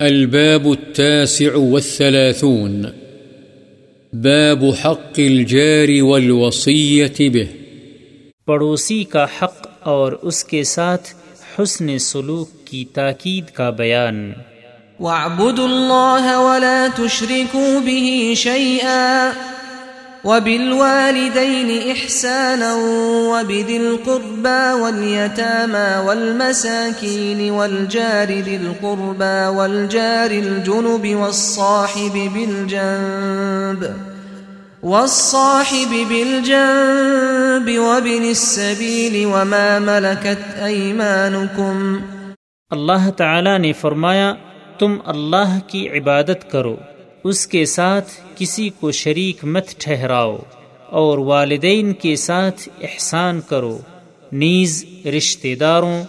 الباب التاسع والثلاثون. باب حق الجار والوصية به. پڑوسی کا حق اور اس کے ساتھ حسن سلوک کی تاکید کا بیان. واعبدوا الله ولا تشركوا به شيئا. وبالوالدين إحسانا وبذي القربى واليتامى والمساكين والجار ذي القربى والجار الجنب والصاحب بالجنب والصاحب بالجنب وابن السبيل وما ملكت أيمانكم اللہ تعالی نے فرمایا، تم اللہ کی عبادت کرو۔ اس کے ساتھ کسی کو شریک مت ٹھہراؤ اور والدین کے ساتھ احسان کرو۔ نیز رشتہ داروں،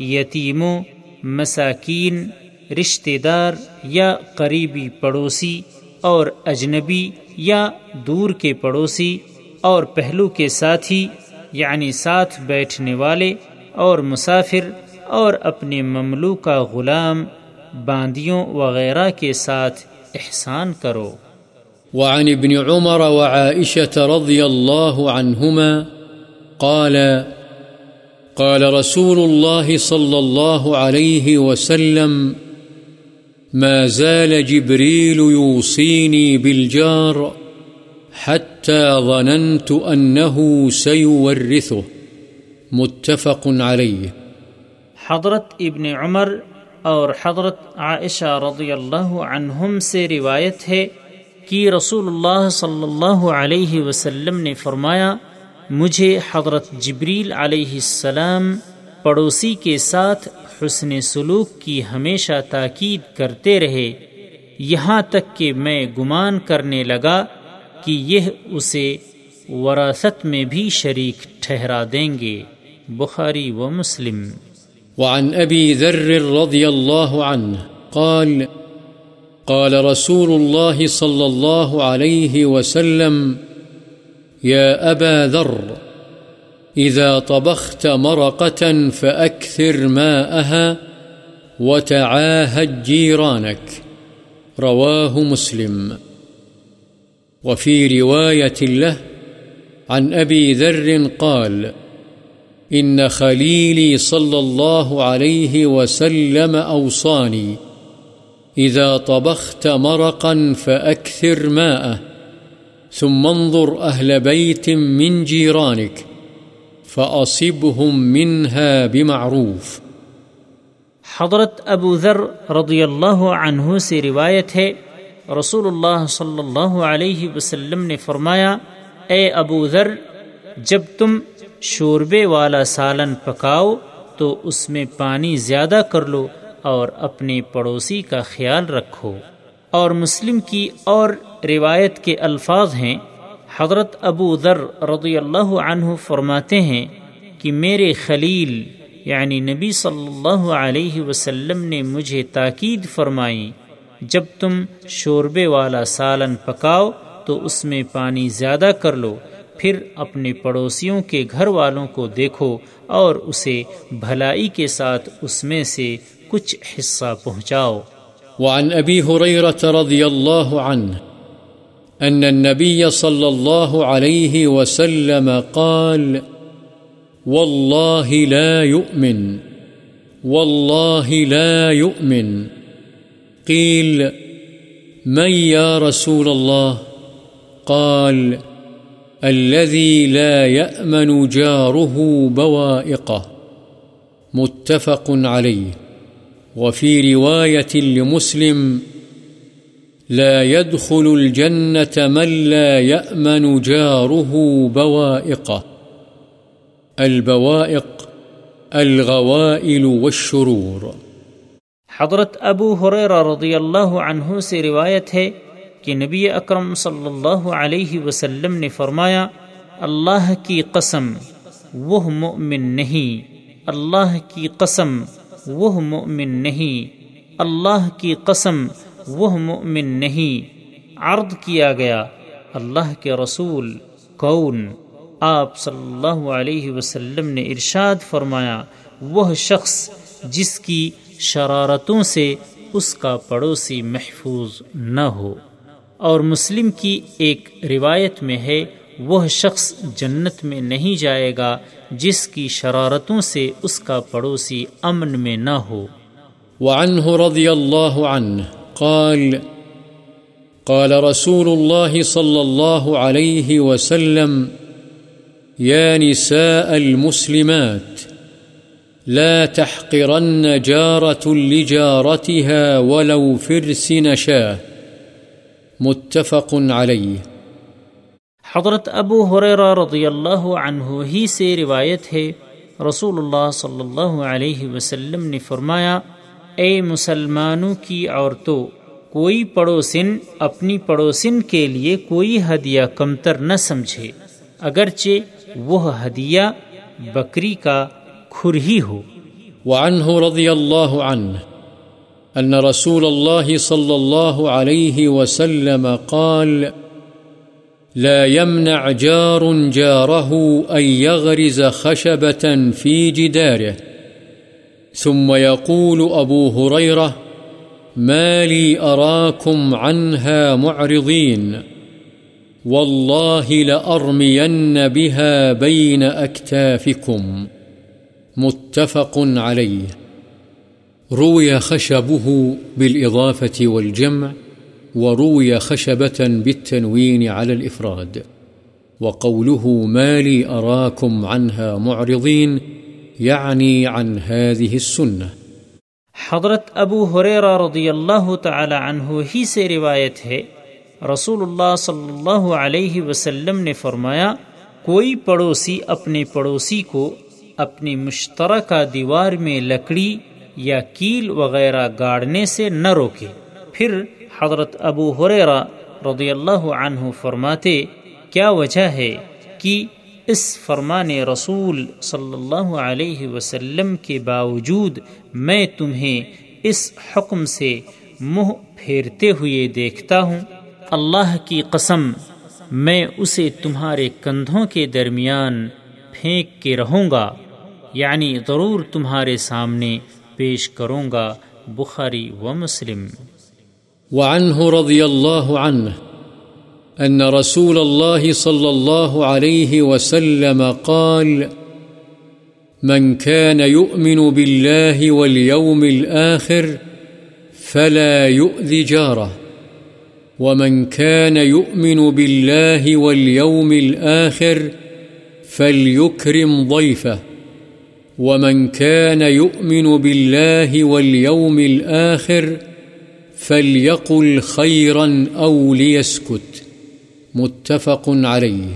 یتیموں، مساکین، رشتہ دار یا قریبی پڑوسی اور اجنبی یا دور کے پڑوسی اور پہلو کے ساتھی یعنی ساتھ بیٹھنے والے اور مسافر اور اپنے مملو کا غلام، باندیوں وغیرہ کے ساتھ احسان کرو۔ وعن ابن عمر وعائشة رضي الله عنهما قال قال رسول الله صلى الله عليه وسلم ما زال جبريل يوصيني بالجار حتى ظننت أنه سيورثه. متفق عليه۔ حضرت ابن عمر اور حضرت عائشہ رضی اللہ عنہم سے روایت ہے کہ رسول اللہ صلی اللہ علیہ وسلم نے فرمایا، مجھے حضرت جبریل علیہ السلام پڑوسی کے ساتھ حسن سلوک کی ہمیشہ تاکید کرتے رہے۔ یہاں تک کہ میں گمان کرنے لگا کہ یہ اسے وراثت میں بھی شریک ٹھہرا دیں گے۔ بخاری و مسلم۔ وعن أبي ذر رضي الله عنه قال قال رسول الله صلى الله عليه وسلم، يا أبا ذر، إذا طبخت مرقة فأكثر ماءها وتعاهد جيرانك، رواه مسلم. وفي رواية له، عن أبي ذر قال إن خليلي صلى الله عليه وسلم أوصاني. إذا طبخت مرقا فأكثر ماءه، ثم انظر أهل بيت من جيرانك، فأصبهم منها بمعروف. حضرت ابو ذر رضی اللہ عنہ سے روایت ہے، رسول اللہ صلی اللہ علیہ وسلم نے فرمایا، اے ابو ذر، جب تم شوربے والا سالن پکاؤ تو اس میں پانی زیادہ کر لو اور اپنے پڑوسی کا خیال رکھو۔ اور مسلم کی اور روایت کے الفاظ ہیں۔ حضرت ابو ذر رضی اللہ عنہ فرماتے ہیں کہ میرے خلیل یعنی نبی صلی اللہ علیہ وسلم نے مجھے تاکید فرمائی، جب تم شوربے والا سالن پکاؤ تو اس میں پانی زیادہ کر لو۔ پھر اپنے پڑوسیوں کے گھر والوں کو دیکھو اور اسے بھلائی کے ساتھ اس میں سے کچھ حصہ پہنچاؤ۔ وعن ابی حریرت رضی اللہ عنہ، ان النبي صلى الله عليه وسلم قال والله لا يؤمن والله لا يؤمن قيل من يا رسول الله قال الذي لا يأمن جاره بوائقه. متفق عليه. وفي رواية لمسلم، لا يدخل الجنة من لا يأمن جاره بوائقه. البوائق، الغوائل والشرور. حضرت ابو حریر رضی اللہ عنہ سے روایت ہے کہ نبی اکرم صلی اللہ علیہ وسلم نے فرمایا، اللہ کی قسم، وہ مؤمن نہیں۔ اللہ کی قسم، وہ مؤمن نہیں۔ اللہ کی قسم، وہ مؤمن نہیں۔ عرض کیا گیا، اللہ کے رسول کون؟ آپ صلی اللہ علیہ وسلم نے ارشاد فرمایا، وہ شخص جس کی شرارتوں سے اس کا پڑوسی محفوظ نہ ہو۔ اور مسلم کی ایک روایت میں ہے، وہ شخص جنت میں نہیں جائے گا جس کی شرارتوں سے اس کا پڑوسی امن میں نہ ہو۔ وعنه رضي الله عنه قال قال رسول الله صلى الله عليه وسلم يا نساء المسلمات، لا تحقرن جارة لجارتها ولو فرس نشاه متفق عليه حضرت ابو حریرہ رضی اللہ عنہ ہی سے روایت ہے رسول اللہ صلی اللہ علیہ وسلم نے فرمایا اے مسلمانوں کی عورتوں کوئی پڑوسن اپنی پڑوسن کے لیے کوئی ہدیہ کمتر نہ سمجھے اگرچہ وہ ہدیہ بکری کا کھر ہی ہو۔ وعنه رضي الله عنه أن رسول الله صلى الله عليه وسلم قال، لا يمنع جار جاره أن يغرز خشبة في جداره. ثم يقول أبو هريرة، ما لي أراكم عنها معرضين. والله لأرمين بها بين أكتافكم. متفق عليه. روي خشبه بالإضافة والجمع، وروي خشبة بالتنوين على الإفراد، وقوله ما لي أراكم عنها معرضين يعني عن هذه السنة. حضرت ابو حریرہ رضی اللہ تعالی عنہ ہی سے روایت ہے، رسول اللہ صلی اللہ علیہ وسلم نے فرمایا، کوئی پڑوسی اپنے پڑوسی کو اپنی مشترکہ دیوار میں لکڑی یا کیل وغیرہ گاڑنے سے نہ روکے۔ پھر حضرت ابو حریرہ رضی اللہ عنہ فرماتے، کیا وجہ ہے کہ اس فرمان رسول صلی اللہ علیہ وسلم کے باوجود میں تمہیں اس حکم سے منہ پھیرتے ہوئے دیکھتا ہوں؟ اللہ کی قسم، میں اسے تمہارے کندھوں کے درمیان پھینک کے رہوں گا یعنی ضرور تمہارے سامنے پیش کروں گا بخاری و مسلم۔ وعنه رضي الله عنه أن رسول الله صلى الله عليه وسلم قال، من كان يؤمن بالله واليوم الآخر فلا يؤذي جاره ومن كان يؤمن بالله واليوم الآخر فليكرم ضيفه ومن كان يؤمن بالله واليوم الآخر فليقل خيرا أو ليسكت متفق عليه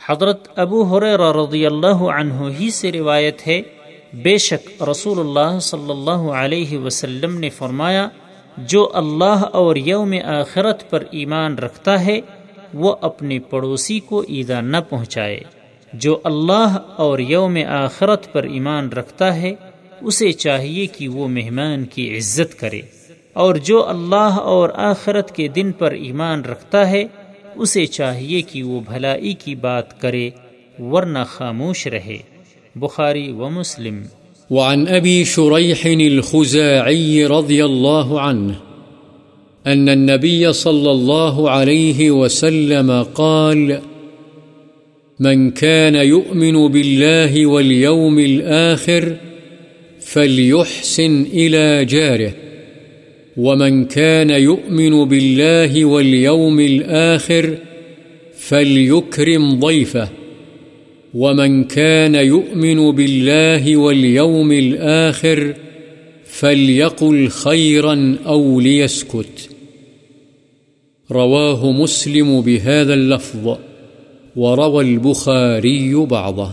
حضرت ابو حریرہ رضی اللہ عنہ ہی سے روایت ہے، بے شک رسول اللہ صلی اللہ علیہ وسلم نے فرمایا، جو اللہ اور یوم آخرت پر ایمان رکھتا ہے، وہ اپنے پڑوسی کو ایدہ نہ پہنچائے۔ جو اللہ اور یوم آخرت پر ایمان رکھتا ہے، اسے چاہیے کہ وہ مہمان کی عزت کرے۔ اور جو اللہ اور آخرت کے دن پر ایمان رکھتا ہے، اسے چاہیے کہ وہ بھلائی کی بات کرے، ورنہ خاموش رہے۔ بخاری و مسلم۔ وعن أبي شريح الخزاعي رضي الله عنه أن النبي صلى الله عليه وسلم قال من كان يؤمن بالله واليوم الآخر فليحسن إلى جاره. ومن كان يؤمن بالله واليوم الآخر فليكرم ضيفه. ومن كان يؤمن بالله واليوم الآخر فليقل خيرا أو ليسكت. رواه مسلم بهذا اللفظ. وروى البخاري بعضه.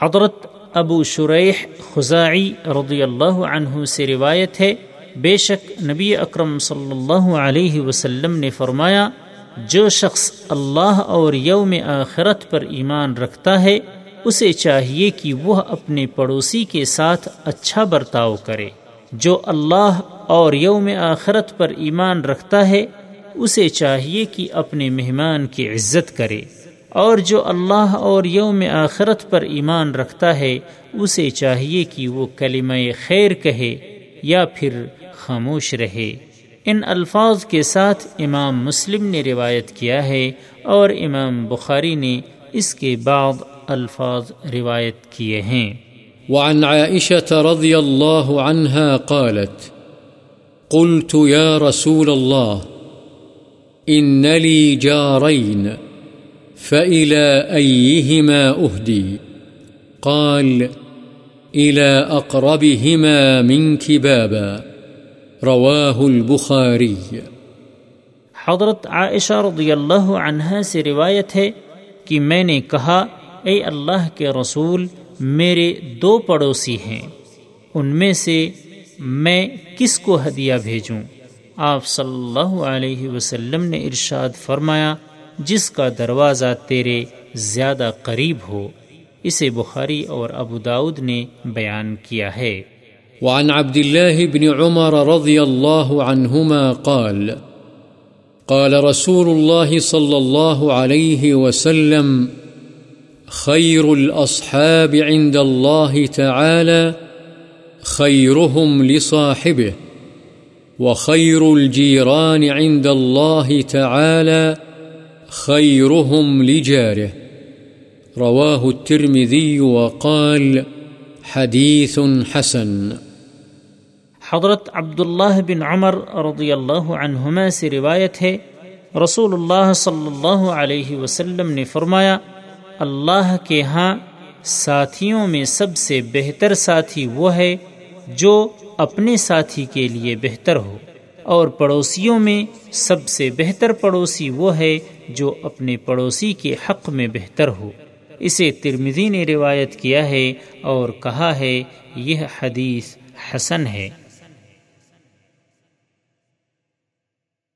حضرت ابو شریح خزاعی رضی اللہ عنہ سے روایت ہے، بے شک نبی اکرم صلی اللہ علیہ وسلم نے فرمایا، جو شخص اللہ اور یوم آخرت پر ایمان رکھتا ہے، اسے چاہیے کہ وہ اپنے پڑوسی کے ساتھ اچھا برتاؤ کرے۔ جو اللہ اور یوم آخرت پر ایمان رکھتا ہے اسے چاہیے کہ اپنے مہمان کی عزت کرے اور جو اللہ اور یوم آخرت پر ایمان رکھتا ہے، اسے چاہیے کہ وہ کلمہ خیر کہے یا پھر خاموش رہے۔ ان الفاظ کے ساتھ امام مسلم نے روایت کیا ہے اور امام بخاری نے اس کے بعد الفاظ روایت کیے ہیں۔ وعن عائشة رضي الله عنها قالت، قلت يا رسول الله إن لي جارين فإلى أيهما أهدي؟ قال، إلى أقربهما منك بابا رواه البخاري. حضرت عائشہ رضی اللہ عنہ سے روایت ہے کہ میں نے کہا، اے اللہ کے رسول، میرے دو پڑوسی ہیں، ان میں سے میں کس کو ہدیہ بھیجوں؟ آپ صلی اللہ علیہ وسلم نے ارشاد فرمایا، جس کا دروازہ تیرے زیادہ قریب ہو، اسے بخاری اور ابو داود نے بیان کیا ہے۔ وعن عبد الله بن عمر رضي الله عنهما قال قال رسول الله صلى الله عليه وسلم خير الأصحاب عند الله تعالى خيرهم لصاحبه۔ وخير الجيران عند الله تعالى خيرهم لجاره. رواه الترمذي وقال حديث حسن. حضرت عبداللہ بن عمر رضی اللہ عنہما سے روایت ہے، رسول اللہ صلی اللہ علیہ وسلم نے فرمایا، اللہ کے ہاں ساتھیوں میں سب سے بہتر ساتھی وہ ہے جو اپنے ساتھی کے لیے بہتر ہو۔ اور پڑوسیوں میں سب سے بہتر پڑوسی وہ ہے جو اپنے پڑوسی کے حق میں بہتر ہو۔ اسے ترمزی نے روایت کیا ہے اور کہا ہے، یہ حدیث حسن ہے۔